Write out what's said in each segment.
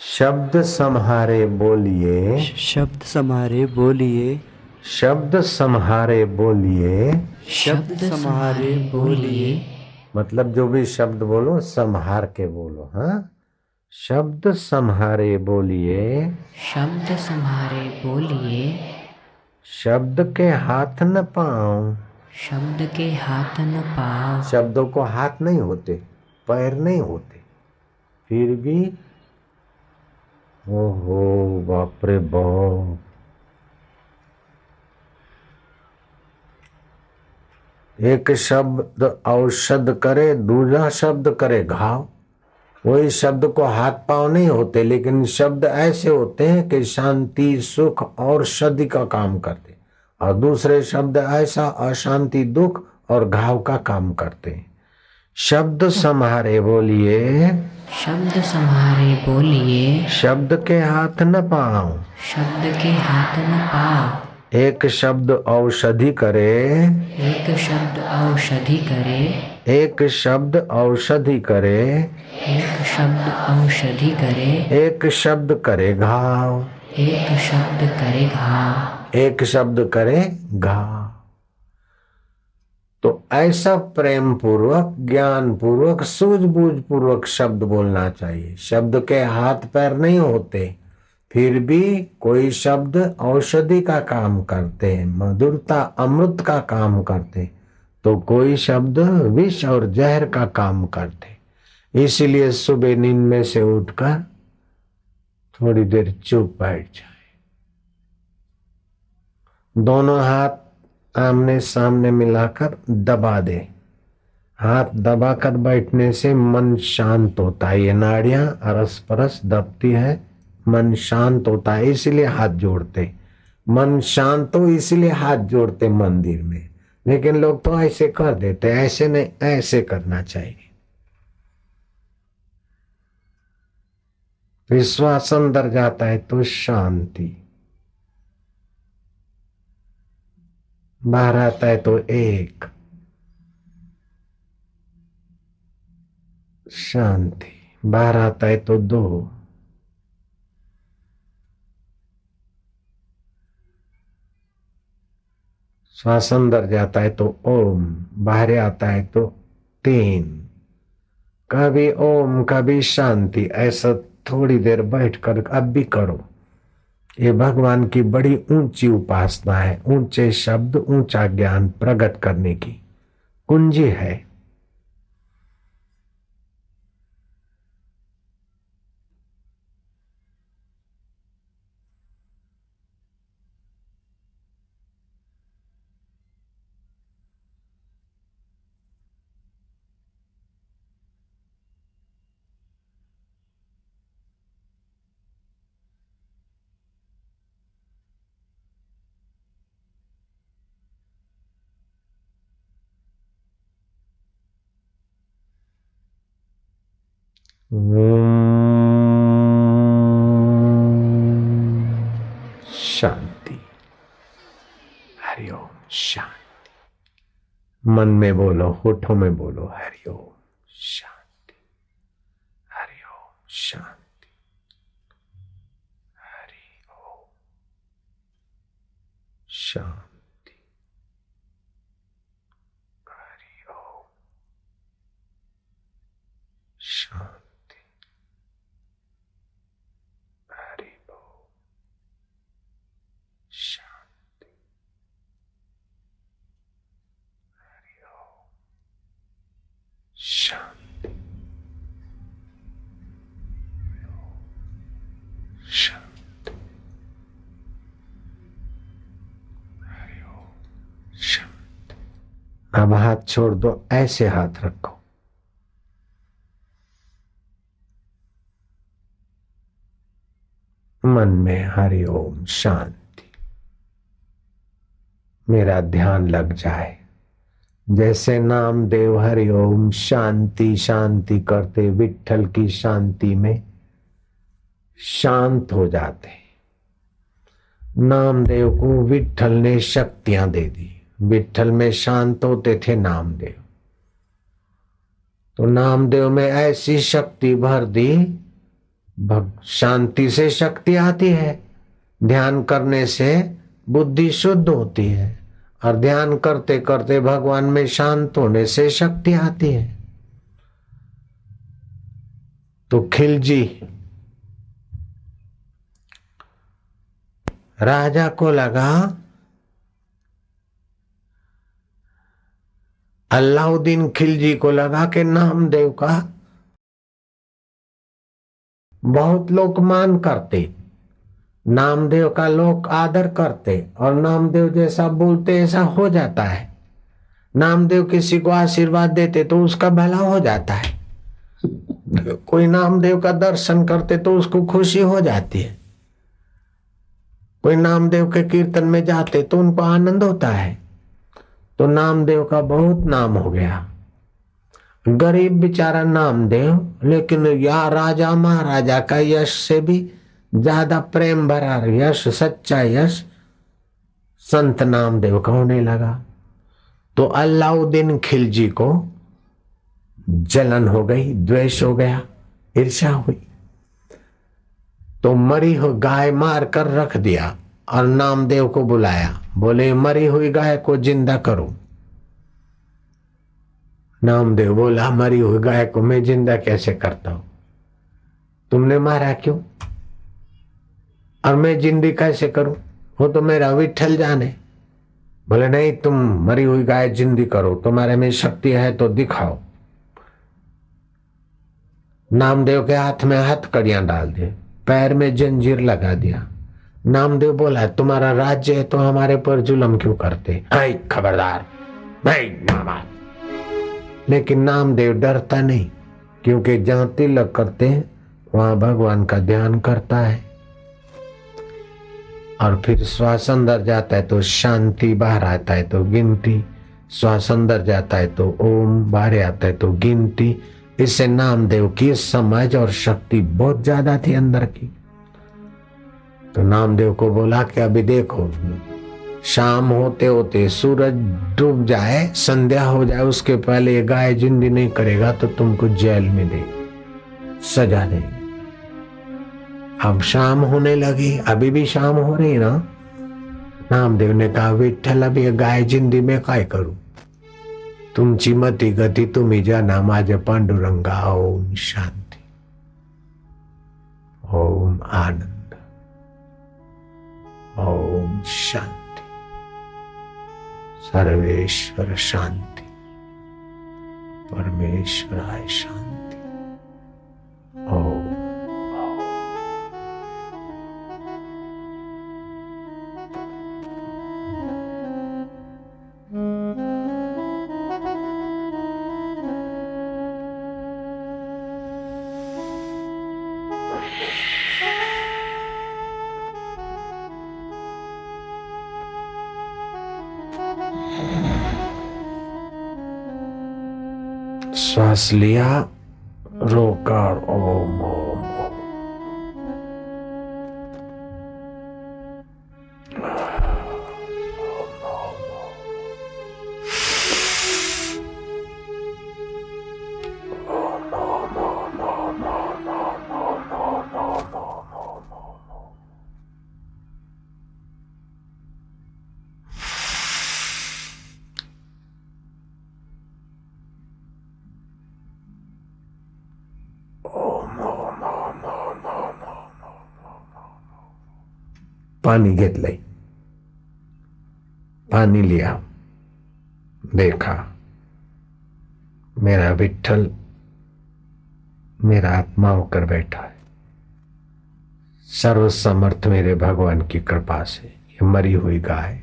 शब्द सम्हारे बोलिए। शब्द समारे बोलिए। शब्द सम्हारे बोलिए। शब्द समारे बोलिए। मतलब जो भी शब्द बोलो संहार के बोलो हाँ? शब्द सम्हारे बोलिए। शब्द सम्हारे बोलिए। शब्द के हाथ न पाओ। शब्द के हाथ न पाओ। शब्दों को हाथ नहीं होते पैर नहीं होते। फिर भी ओहो बाप रे बाप। एक शब्द औषध करे दूसरा शब्द करे घाव। वही शब्द को हाथ पाँव नहीं होते, लेकिन शब्द ऐसे होते हैं कि शांति, सुख और शब्द का काम करते। और दूसरे शब्द ऐसा अशांति, दुख और घाव का काम करते। शब्द सम्हारे बोलिए। शब्द सम्हारे बोलिए। शब्द के हाथ न पाओ शब्द के हाथ न पाओ। एक शब्द औषधि करे। एक शब्द औषधि करे। एक शब्द औषधि करे। एक शब्द औषधि करे। एक शब्द करे घाव। एक शब्द करे घाव। एक शब्द करे घाव। तो ऐसा प्रेम पूर्वक ज्ञान पूर्वक सूझबूझ पूर्वक शब्द बोलना चाहिए। शब्द के हाथ पैर नहीं होते, फिर भी कोई शब्द औषधि का काम करते हैं मधुरता, अमृत का काम करते तो कोई शब्द विष और जहर का काम करते। इसलिए सुबह नींद में से उठकर थोड़ी देर चुप बैठ जाए। दोनों हाथ आमने सामने मिलाकर दबा दे। हाथ दबाकर बैठने से मन शांत होता है। ये नाड़ियाँ अरस परस दबती है, मन शांत होता है, इसीलिए हाथ जोड़ते। मन शांत हो, इसीलिए हाथ जोड़ते मंदिर में। लेकिन लोग तो ऐसे कर देते ऐसे नहीं, ऐसे करना चाहिए। विश्वास अंदर जाता है तो शांति। आता है तो एक शांति बाहर आता है तो दो श्वास अंदर जाता है तो ओम बाहर आता है तो तीन कभी ओम कभी शांति ऐसा थोड़ी देर बैठ कर अब भी करो ये भगवान की बड़ी ऊँची उपासना है, ऊँचे शब्द, ऊँचा ज्ञान प्रकट करने की। कुंजी है। शांति। हरिओम शांति। मन में बोलो होठों में बोलो हरिओम शांति। हरिओम शांति। हरिओम शांति। हरिओम शांति हरि ओम शांति हरि ओम शांति। शांति शांति अब हाथ छोड़ दो, ऐसे हाथ रखो। मन में हरि ओम शांति। मेरा ध्यान लग जाए। जैसे नाम देव हरि ओम, शांति शांति करते विठल की शांति में शांत हो जाते। नामदेव को विठल ने शक्तियाँ दे दी। विठल में शांत होते थे नामदेव तो नामदेव में ऐसी शक्ति भर दी शांति से शक्ति आती है, ध्यान करने से बुद्धि शुद्ध होती है। और ध्यान करते करते भगवान में शांत होने से शक्ति आती है। तो खिलजी राजा को लगा, अल्लाउद्दीन खिलजी को लगा कि नामदेव का बहुत लोग मान करते। नामदेव का लोग आदर करते और नामदेव जैसा बोलते ऐसा हो जाता है। नामदेव किसी को आशीर्वाद देते तो उसका भला हो जाता है। कोई नामदेव का दर्शन करते तो उसको खुशी हो जाती है। कोई नामदेव के कीर्तन में जाते तो उनको आनंद होता है। तो नामदेव का बहुत नाम हो गया। गरीब बेचारा नामदेव, लेकिन या राजा महाराजा का यश से भी ज़्यादा प्रेम भरा यश, सच्चा यश, संत नामदेव का होने लगा। तो अल्लाउद्दीन खिलजी को जलन हो गई, द्वेष हो गया ईर्षा हुई। तो मरी हुई गाय मार कर रख दिया और नामदेव को बुलाया। बोले, मरी हुई गाय को ज़िंदा करो। नामदेव बोला, मरी हुई गाय को मैं ज़िंदा कैसे करता हूँ? तुमने मारा क्यों? और मैं जिंदी कैसे करूँ? वो तो मेरा विठल जाने। बोले, नहीं, तुम मरी हुई गाय जिंदी करो। तुम्हारे में शक्ति है तो दिखाओ। नामदेव के हाथ में हाथ कड़ियाँ डाल दिए, पैर में जंजीर लगा दिया। नामदेव बोला, तुम्हारा राज्य है तो हमारे पर जुलम क्यों करते? खबरदार, भाई मामा लेकिन नामदेव डरता नहीं, क्योंकि जहाँ तिलक करते हैं, वहाँ भगवान का ध्यान करता है। और फिर श्वास अंदर जाता है तो शांति, बाहर आता है तो गिनती। श्वास अंदर जाता है तो ओम, बाहर आता है तो गिनती। इससे नामदेव की समझ और शक्ति बहुत ज़्यादा थी अंदर की। तो नामदेव को बोला कि अभी देखो, शाम होते होते सूरज डूब जाए, संध्या हो जाए, उसके पहले गाय जिंदी नहीं करेगा तो तुमको जेल में दे, सजा देगी। अब शाम होने लगी। अभी भी शाम हो रही ना? नामदेव ने कहा विठल अभी ये गाय जिंदी में काय करू? तुमची मती गती, तुम्ही जाना माझे पांडुरंगा, ओम शांति, ओम आनंद, ओम शांति, सर्वेश्वर शांति परमेश्वराय शांति. लिया रोका पानी घेतलंय पानी लिया. देखा. मेरा विठल मेरा आत्मा होकर बैठा है. सर्वसमर्थ मेरे भगवान की कृपा से ये मरी हुई गाय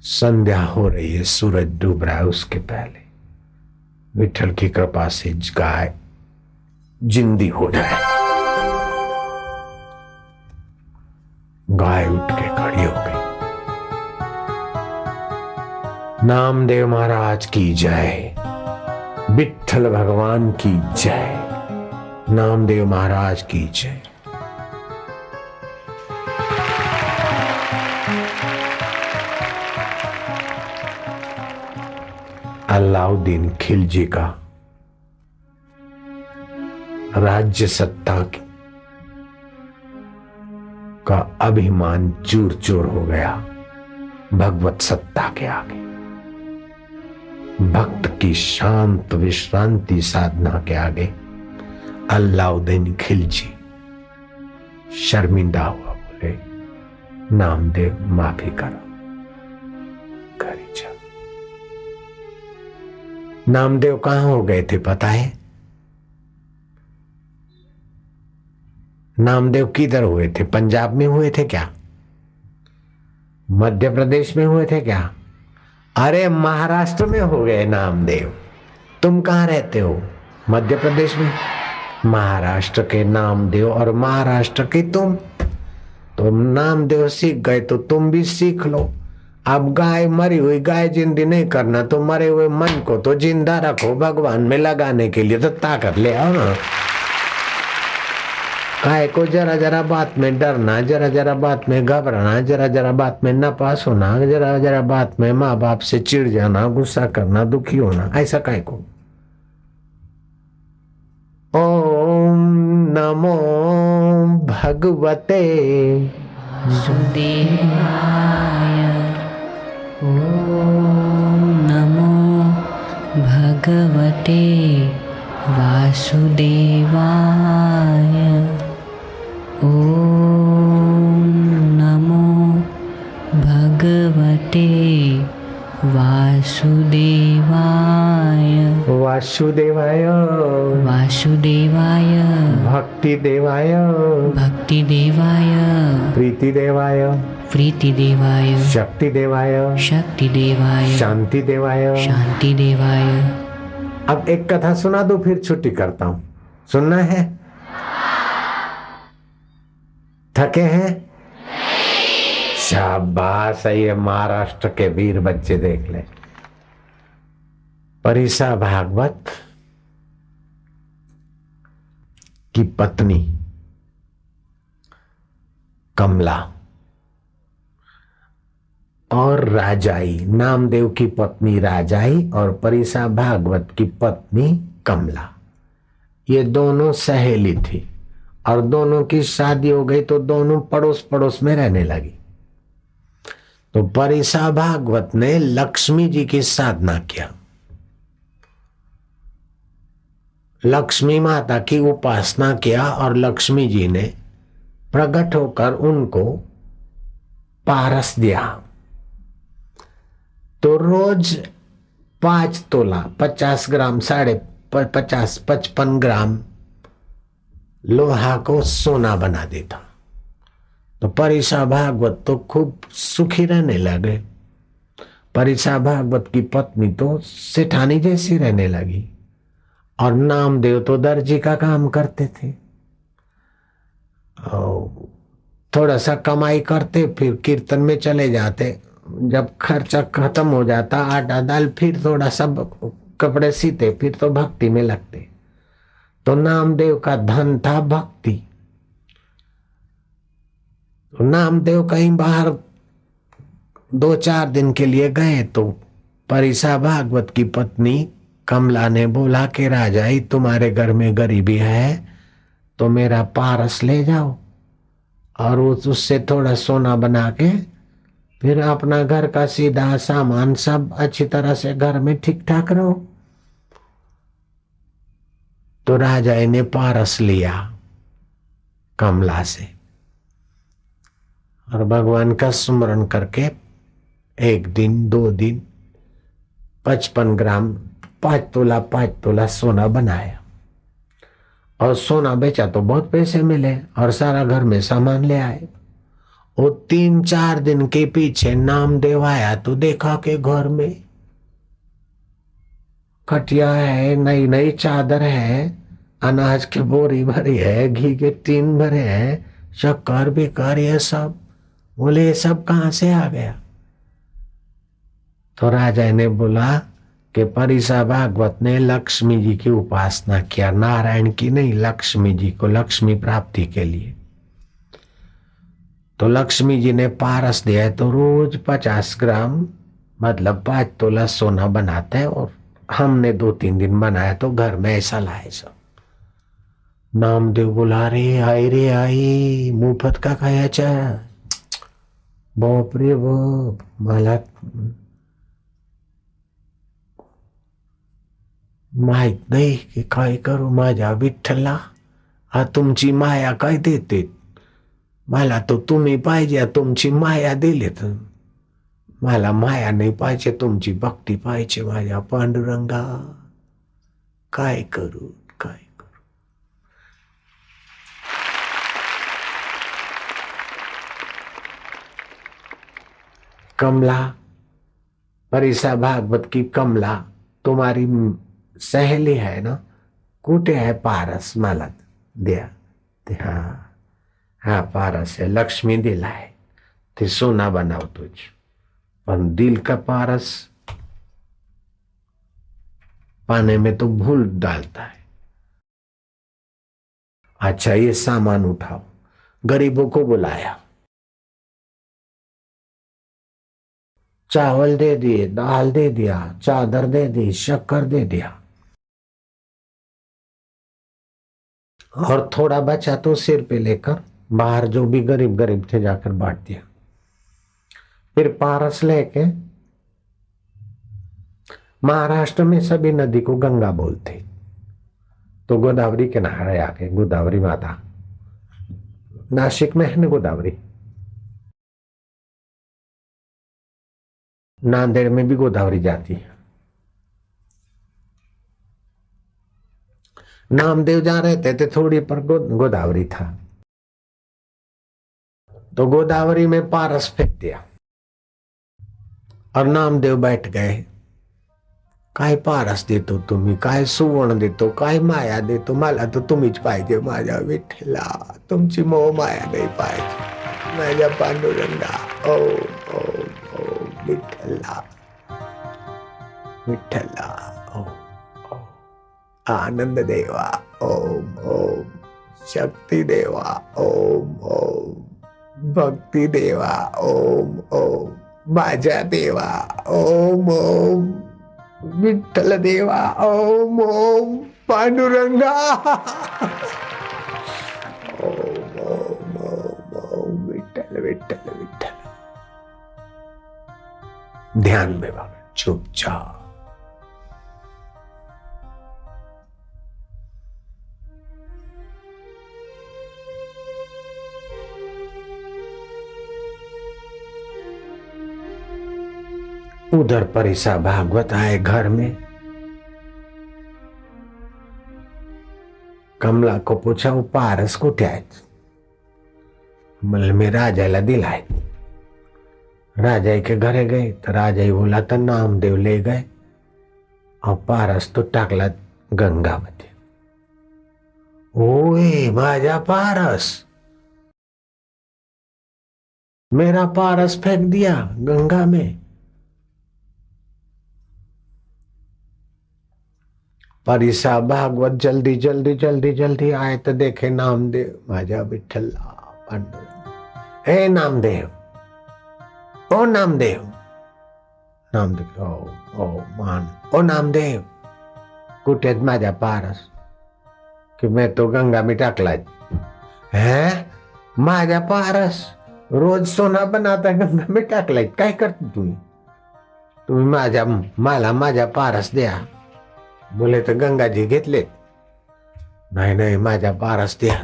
संध्या हो रही है, सूरज डूब रहा है उसके पहले. विठल की कृपा से गाय जिंदी हो जाए। गाय उठ के खड़ी हो गई। नामदेव महाराज की जय। विठल भगवान की जय। नामदेव महाराज की जय। अलाउद्दीन खिलजी का राज्य सत्ता का अभिमान चूर चूर हो गया। भगवत सत्ता के आगे। भक्त की शांत विश्रांति साधना के आगे अल्लाउद्दीन खिलजी शर्मिंदा हुआ बोले, नामदेव, माफ़ी करो। करी नामदेव कहाँ हो गए थे पता है? नामदेव किधर हुए थे? पंजाब में हुए थे क्या? मध्य प्रदेश में हुए थे क्या? अरे, महाराष्ट्र में हो गए नामदेव। तुम कहाँ रहते हो? मध्य प्रदेश में? महाराष्ट्र के नामदेव और महाराष्ट्र के तुम। तुम नामदेव सीख गए तो तुम भी सीख लो। अब गाय मरी हुई, गाय जिंदी नहीं करना तो मरे हुए मन को तो ज़िंदा रखो। भगवान में लगाने के लिए तो ताकत ले आओ ना। काय को जरा जरा बात में डरना, जरा जरा बात में घबराना, जरा जरा बात में नपास होना, जरा जरा बात में माँ बाप से चिढ़ जाना, गुस्सा करना, दुखी होना, ऐसा काय को? ओम नमो भगवते। ॐ नमो भगवते, वासुदेवाय। वासुदेवाय। वासुदेवाय। वासुदेवाय भक्ति देवाय भक्तिदेवाय। प्रीति देवाय प्रीतिदेवाय। शक्ति देवाय शक्तिदेवाय। शांति देवाय अब एक कथा सुना दो फिर छुट्टी करता हूँ। सुनना है? थके हैं? शाबाश है ये महाराष्ट्र के वीर बच्चे देख ले। परिसा भागवत की पत्नी कमला और राजाई, नामदेव की पत्नी राजाई और परिसा भागवत की पत्नी कमला। ये दोनों सहेली थी और दोनों की शादी हो गई तो दोनों पड़ोस पड़ोस में रहने लगी। तो परिसा भागवत ने लक्ष्मी जी की साधना किया। लक्ष्मी माता की उपासना किया और लक्ष्मी जी ने प्रकट होकर उनको पारस दिया। तो रोज पाँच तोला, पचास ग्राम साढ़े पचास, पचपन ग्राम लोहा को सोना बना देता। तो परिसा भागवत तो खूब सुखी रहने लगे। परिसा भागवत की पत्नी तो सेठानी जैसी रहने लगी। और नामदेव तो दर्जी का काम करते थे। थोड़ा सा कमाई करते, फिर कीर्तन में चले जाते। जब खर्चा खत्म हो जाता, आटा दाल, फिर थोड़ा सब कपड़े सीते, फिर तो भक्ति में लगते। तो नामदेव का धन था भक्ति। तो नामदेव कहीं बाहर दो चार दिन के लिए गए तो परिसा भागवत की पत्नी कमला ने बोला कि राजाई तुम्हारे घर में गरीबी है तो मेरा पारस ले जाओ। और उससे थोड़ा सोना बना के फिर अपना घर का सीधा सामान सब अच्छी तरह से घर में ठीक ठाक रहो। तो राजा ने पारस लिया कमला से और भगवान का स्मरण करके एक दिन, दो दिन, पचपन ग्राम पाँच तोला पाँच तोला सोना बनाया। और सोना बेचा तो बहुत पैसे मिले और सारा घर में सामान ले आए। वो तीन चार दिन के पीछे नाम देवाया तो देखा के घर में खटिया है नई नई चादर है, अनाज की बोरी भरी है, घी के टीन भरे हैं, शक्कर, बेकार, ये सब। बोले, ये सब कहाँ से आ गया? तो राजा ने बोला कि परिसा भागवत ने लक्ष्मी जी की उपासना किया, नारायण की नहीं, लक्ष्मी जी को लक्ष्मी प्राप्ति के लिए। तो लक्ष्मी जी ने पारस दिया है तो रोज पचास ग्राम मतलब पाँच तोला सोना बनाते हैं और हमने दो तीन दिन बनाया तो घर में ऐसा लाए सब। नामदेव बोला रे आई रे आई मुफत का खाया खायच्या बाप रे बाप, मला नाही की काय करू? माझ्या विठ्ठला हा तुमची माया काय देते? मला तो तुम्ही पाहिजे तुमची माया दिली तर मला माया नाही पाहिजे, तुमची भक्ती पाहिजे माझ्या पांडुरंगा. काय करू? काय करू? कमला, परिसा भागवत की कमला, तुम्हारी सहेली है ना कुठे है पारस मला द्या। ते हा हा, पारस है, लक्ष्मी दिला है। ते सोना बनवतोच पण दिल का पारस पाने में तो भूल डालता है। अच्छा ये सामान उठाओ, गरीबों को बुलाया। चावल दे दिए, दाल दे दिया, चादर दे दी, शक्कर दे दिया। और थोड़ा बचा तो सिर पे लेकर बाहर जो भी गरीब गरीब थे जाकर बांट दिया। फिर पारस लेके महाराष्ट्र में सभी नदी को गंगा बोलते। तो गोदावरी के किनारे आके गोदावरी माता, नासिक में है ना गोदावरी? नांदेड़ में भी गोदावरी जाती है। नामदेव जा रहते थे तो थोड़ी पर गोदावरी था। तो गोदावरी में पारस फेंक दिया। और नामदेव बैठ गए। काय पारस देतो तुम्ही? काय सुवर्ण देतो? काय माया देतो? मला तर तुम्हीच पाहिजे, माझ्या विठ्ठला। तुमची मोह माया नाही पाहिजे। माझ्या पांडुरंगा। ओम विठ्ठला। विठ्ठला। ओम ओम आनंद देवा ओम ओम शक्ती देवा ओम ओम भक्ती देवा ओम ओम माझ्या देवा ओम ओम विठ्ठल देवा ओम ओम पांडुरंगा ओम ओम ओम ओम विठ्ठल विठ्ठल विठ्ठल ध्यान में भाग चुपचाप उधर परिसा भागवत आए घर में। कमला को पूछा पारस कुठे आहेत म्हणलं मी राजाला दिलाय राजाई के घरे गए तो राजाई बोला तर नामदेव ले गए। और पारस तो टाकला गंगामध्ये ओए माझा पारस! मेरा पारस फेंक दिया गंगा में। परिसा भागवत जल्दी जल्दी जल्दी जल्दी आए तो देखे नामदेव। विठ्ठला पांडुरंग। हे नामदेव। ओ, नामदेव। नामदेव, ओ ओ, मान। ओ, नामदेव। कुठे आहेत माझ्या पारस? की मैं तो गंगा में हे? माझ्या पारस? रोज सोना बनाता गंगा में टाकलाय. काय पारस द्या. बोले तर गंगाजी घेतले नाही नाही माझ्या पारस द्या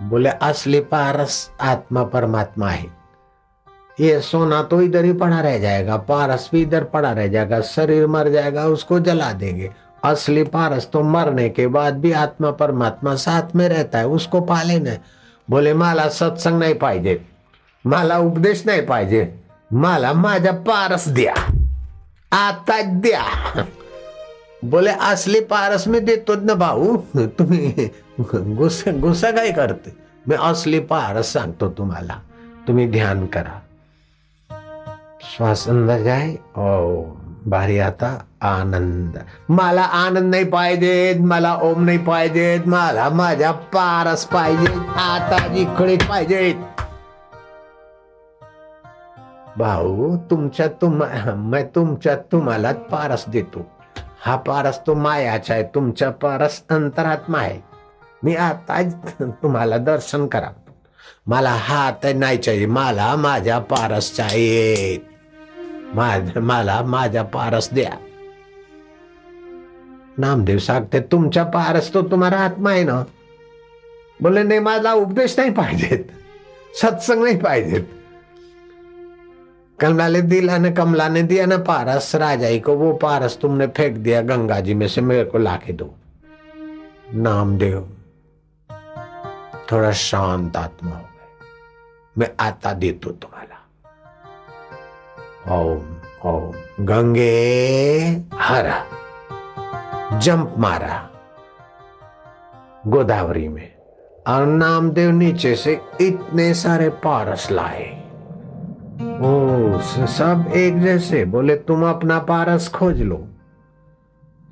बोले असली पारस आत्मा परमात्मा है ये सोना तो इधर ही पड़ा रह जाएगा पारस भी इधर पड़ा रह जाएगा शरीर मर जाएगा उसको जला देंगे असली पारस तो मरने के बाद भी आत्मा परमात्मा साथ में रहता है उसको पाले न बोले मला सत्संग नाही पाहिजे मला उपदेश नाही पाहिजे मला माझ्या पारस द्या आता द्या बोले असली पारस मी देतो ना भाऊ. तुम्ही गुस्सा गुस्सा काय करते. मी असली पारस सांगतो तुम्हाला. तुम्ही ध्यान करा. श्वास अंदर जाय ओ भारी आता आनंद. मला आनंद नाही पाहिजे मला ओम नाही पाहिजे मला माझ्या पारस पाहिजे आता जिकडे पाहिजे भाऊ तुमच्या तुम मैं तुमच्या तुम्हाला पारस देतो. हा पारस तो मायाचा आहे तुमचा पारस अंतरात्मा आहे. मी आताच तुम्हाला दर्शन करा. मला हात नाही मला माझ्या पारस चाहिए माझ मला माझ्या पारस द्या. नामदेव सांगते तुमच्या पारस तो तुम्हाला आत्मा आहे ना? बोले नाही माझा उपदेश नाही पाहिजेत. सत्संग नाही पाहिजेत. कमला ने दिला ने कमला ने दिया ना, पारस राजाई को, वो पारस तुमने फेंक दिया, गंगा जी में से मेरे को लाके दो। नामदेव थोड़ा शांत आत्मा हो गए। मैं आता देतो तुम्हाला। ओम ओम, गंगे हरा, जंप मारा, गोदावरी में। और नामदेव नीचे से इतने सारे पारस लाए। ओ सब एक जैसे। बोले, तुम अपना पारस खोज लो।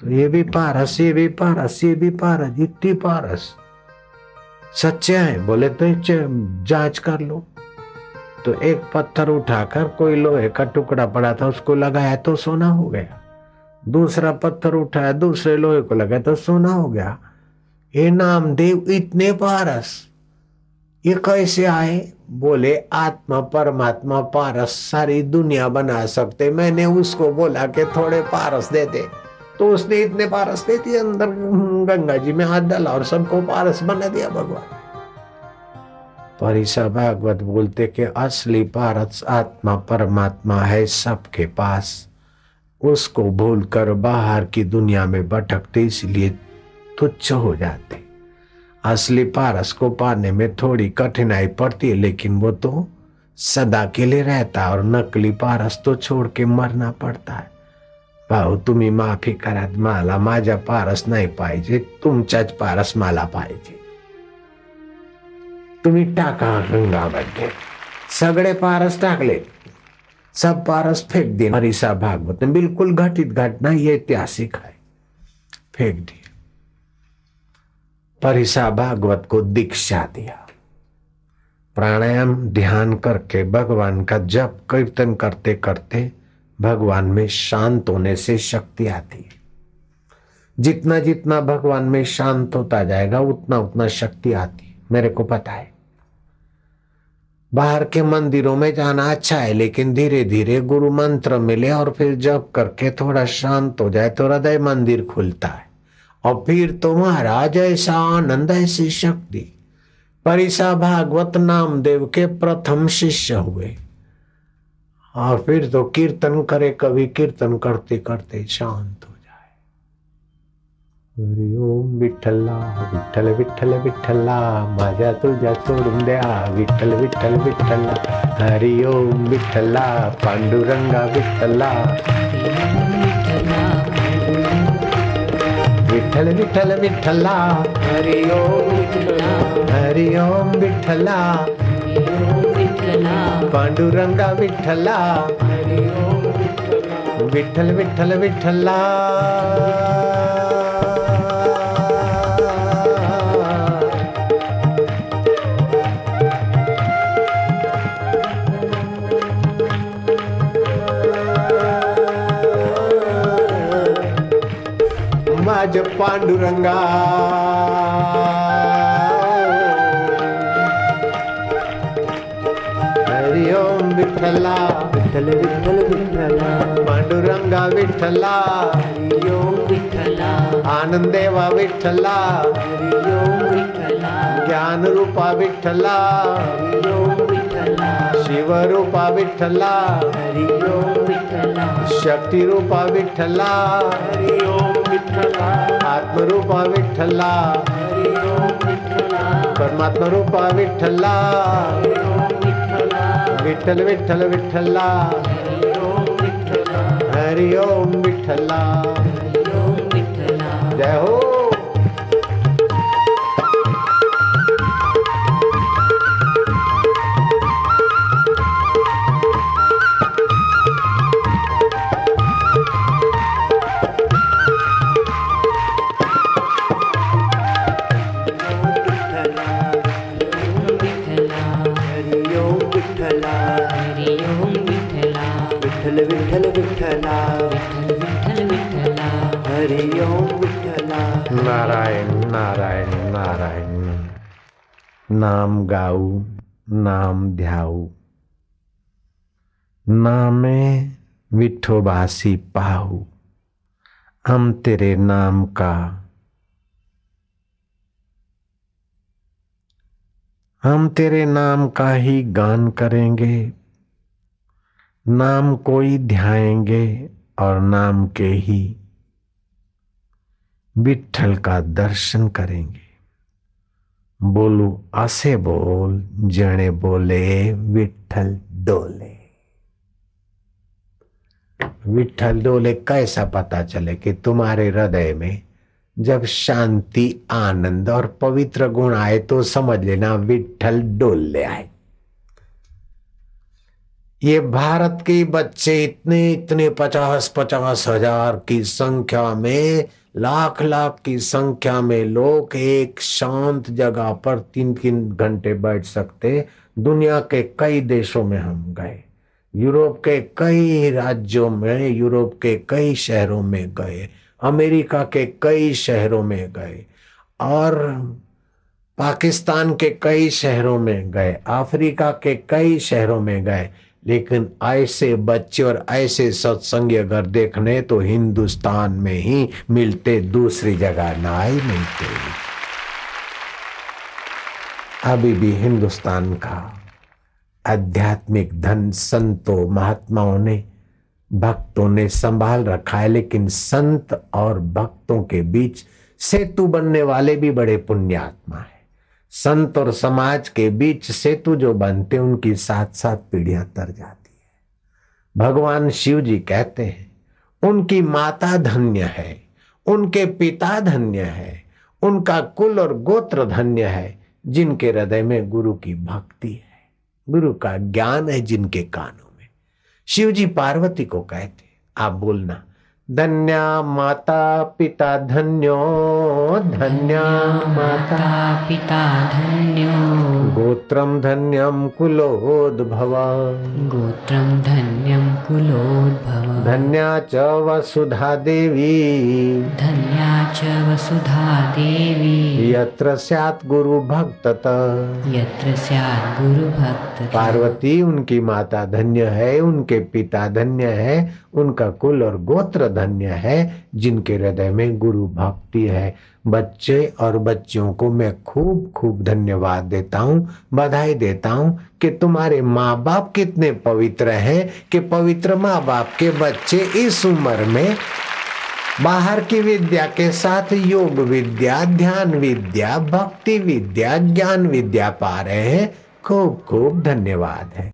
तो ये भी पारस, ये भी पारस, ये भी पारस, इतनी पारस। सच्चे हैं। बोले तो जाँच कर लो। तो एक पत्थर उठाकर कोई लोहे का टुकड़ा पड़ा था, उसको लगाया तो सोना हो गया। दूसरा पत्थर उठाया, दूसरे लोहे को लगाया तो सोना हो गया। हे नामदेव इतने पारस। ये कैसे आए? बोले, आत्मा परमात्मा पारस, सारी दुनिया बना सकते। मैंने उसको बोला कि थोड़े पारस दे दे। तो उसने इतने पारस दे दिए, अंदर गंगा जी में हाथ डाला और सबको पारस बना दिया भगवान। परिसा भागवत बोलते कि असली पारस आत्मा परमात्मा है सबके पास। उसको भूलकर बाहर की दुनिया में भटकते, इसलिए तुच्छ हो जाते। असली पारस को पाने में थोड़ी कठिनाई पड़ती है, लेकिन वो तो सदा के लिए रहता और नकली पारस तो छोड़ के मरना पड़ता है। भाऊ तुम्ही माफ़ी करा मला, माझ्या पारस नाही पाहिजे तुमच्याच पारस मला पाहिजे। तुम्ही टाका गंगामध्ये सगळे पारस टाकले। सब पारस फेंक दिए हरिसा भागवत बिल्कुल घटित घटना ऐतिहासिक है फेंक दिए परिसा भागवत को दीक्षा दिया प्राणायाम ध्यान करके भगवान का जप कीर्तन करते करते भगवान में शांत होने से शक्ति आती जितना जितना भगवान में शांत होता जाएगा उतना उतना शक्ति आती मेरे को पता है बाहर के मंदिरों में जाना अच्छा है लेकिन धीरे धीरे गुरु मंत्र मिले और फिर जप करके थोड़ा शांत हो जाए तो हृदय मंदिर खुलता है और फिर तो महाराज ऐसा आनंद ऐसी शक्ति परिसा भागवत नामदेव के प्रथम शिष्य हुए। और फिर तो कीर्तन करे, कभी कीर्तन करते करते शांत हो जाए। ओम विठ्ठला, विठ्ठल विठ्ठल, विठ्ठला, माझ्या तुझ्या सोडून द्या। विठ्ठल विठ्ठल, विठ्ठला हरि पांडुरंगा विठ्ठला। विठ्ठल विठ्ठल विठ्ठला हरि ओम हरि ओम विठ्ठला पांडुरंगा विठ्ठला विठ्ठल विठ्ठल विठ्ठला माझ पांडुरंगा हरि ओम विठ्ठला विठ्ठल विठ्ठल विठ्ठला पांडुरंगा विठ्ठला हरि ओम विठ्ठला आनंदेवा विठ्ठला हरि ओम विठ्ठला ज्ञान रूपा विठ्ठला हरि ओम विठ्ठला शिवरूपा विठ्ठला हरि ओम विठ्ठला शक्ती रूपा विठ्ठला हरि ओम विठ्ठला। आत्मरूपा विठ्ठला। हरि परमात्मा रूपा विठला विठल विठल विठला हरि ओम विठ्ठला। जय हो। विठ्ठल विठ्ठल विठ्ठला हरि ओम विठ्ठला। नारायण नारायण नारायण। नाम गाऊ, नाम ध्याऊ। नामे विठोबासी पाहू। हम तेरे नाम का। हम तेरे नाम का ही गान करेंगे। नाम कोई ध्याएँगे और नाम के ही विठल का दर्शन करेंगे। बोलू, आसे बोल जने बोले विठल डोले। विठल डोले, कैसा पता चले कि तुम्हारे हृदय में जब शांति, आनंद और पवित्र गुण आए तो समझ लेना विठल डोले आए। ये भारत के बच्चे इतने इतने पचास पचास हज़ार की संख्या में लाख लाख की संख्या में लोग एक शांत जगह पर तीन तीन घंटे बैठ सकते। दुनिया के कई देशों में हम गए। यूरोप के कई राज्यों में, यूरोप के कई शहरों में गए। अमेरिका के कई शहरों में गए। और पाकिस्तान के कई शहरों में गए। अफ्रीका के कई शहरों में गए। लेकिन ऐसे बच्चे और ऐसे सत्संग अगर देखने तो हिंदुस्तान में ही मिलते, दूसरी जगह ना ही मिलते। अभी भी हिंदुस्तान का आध्यात्मिक धन संतों, महात्माओं ने, भक्तों ने संभाल रखा है, लेकिन संत और भक्तों के बीच सेतु बनने वाले भी बड़े पुण्यात्मा है। संत और समाज के बीच सेतु जो बनते उनकी साथ साथ पीढ़ियाँ तर जाती है। भगवान शिव जी कहते हैं, उनकी माता धन्य है, उनके पिता धन्य है, उनका कुल और गोत्र धन्य है, जिनके हृदय में गुरु की भक्ति है, गुरु का ज्ञान है जिनके कानों में। शिव जी पार्वती को कहते आप बोलना धन्या माता पिता धन्यो धन्या माता। पिता धन्यो। गोत्रम धन्यम कुलोद्भव। गोत्रं धन्यं कुलोद्भव। धन्या च वसुधा देवी। धन्या च वसुधा देवी। यत्र स्यात् गुरु भक्तत। यत्र स्यात् गुरुभक्त पार्वती उनकी माता धन्य है उनके पिता धन्य है उनका कुल और गोत्र धन्य है, जिनके हृदय में गुरु भक्ति है। बच्चे और बच्चियों को मैं खूब खूब धन्यवाद देता हूँ, बधाई देता हूँ कि तुम्हारे माँ बाप कितने पवित्र हैं, कि पवित्र माँ बाप के बच्चे इस उम्र में बाहर की विद्या के साथ योग विद्या, ध्यान विद्या, भक्ति विद्या, ज्ञान विद्या पा रहे हैं। खूब खूब धन्यवाद है।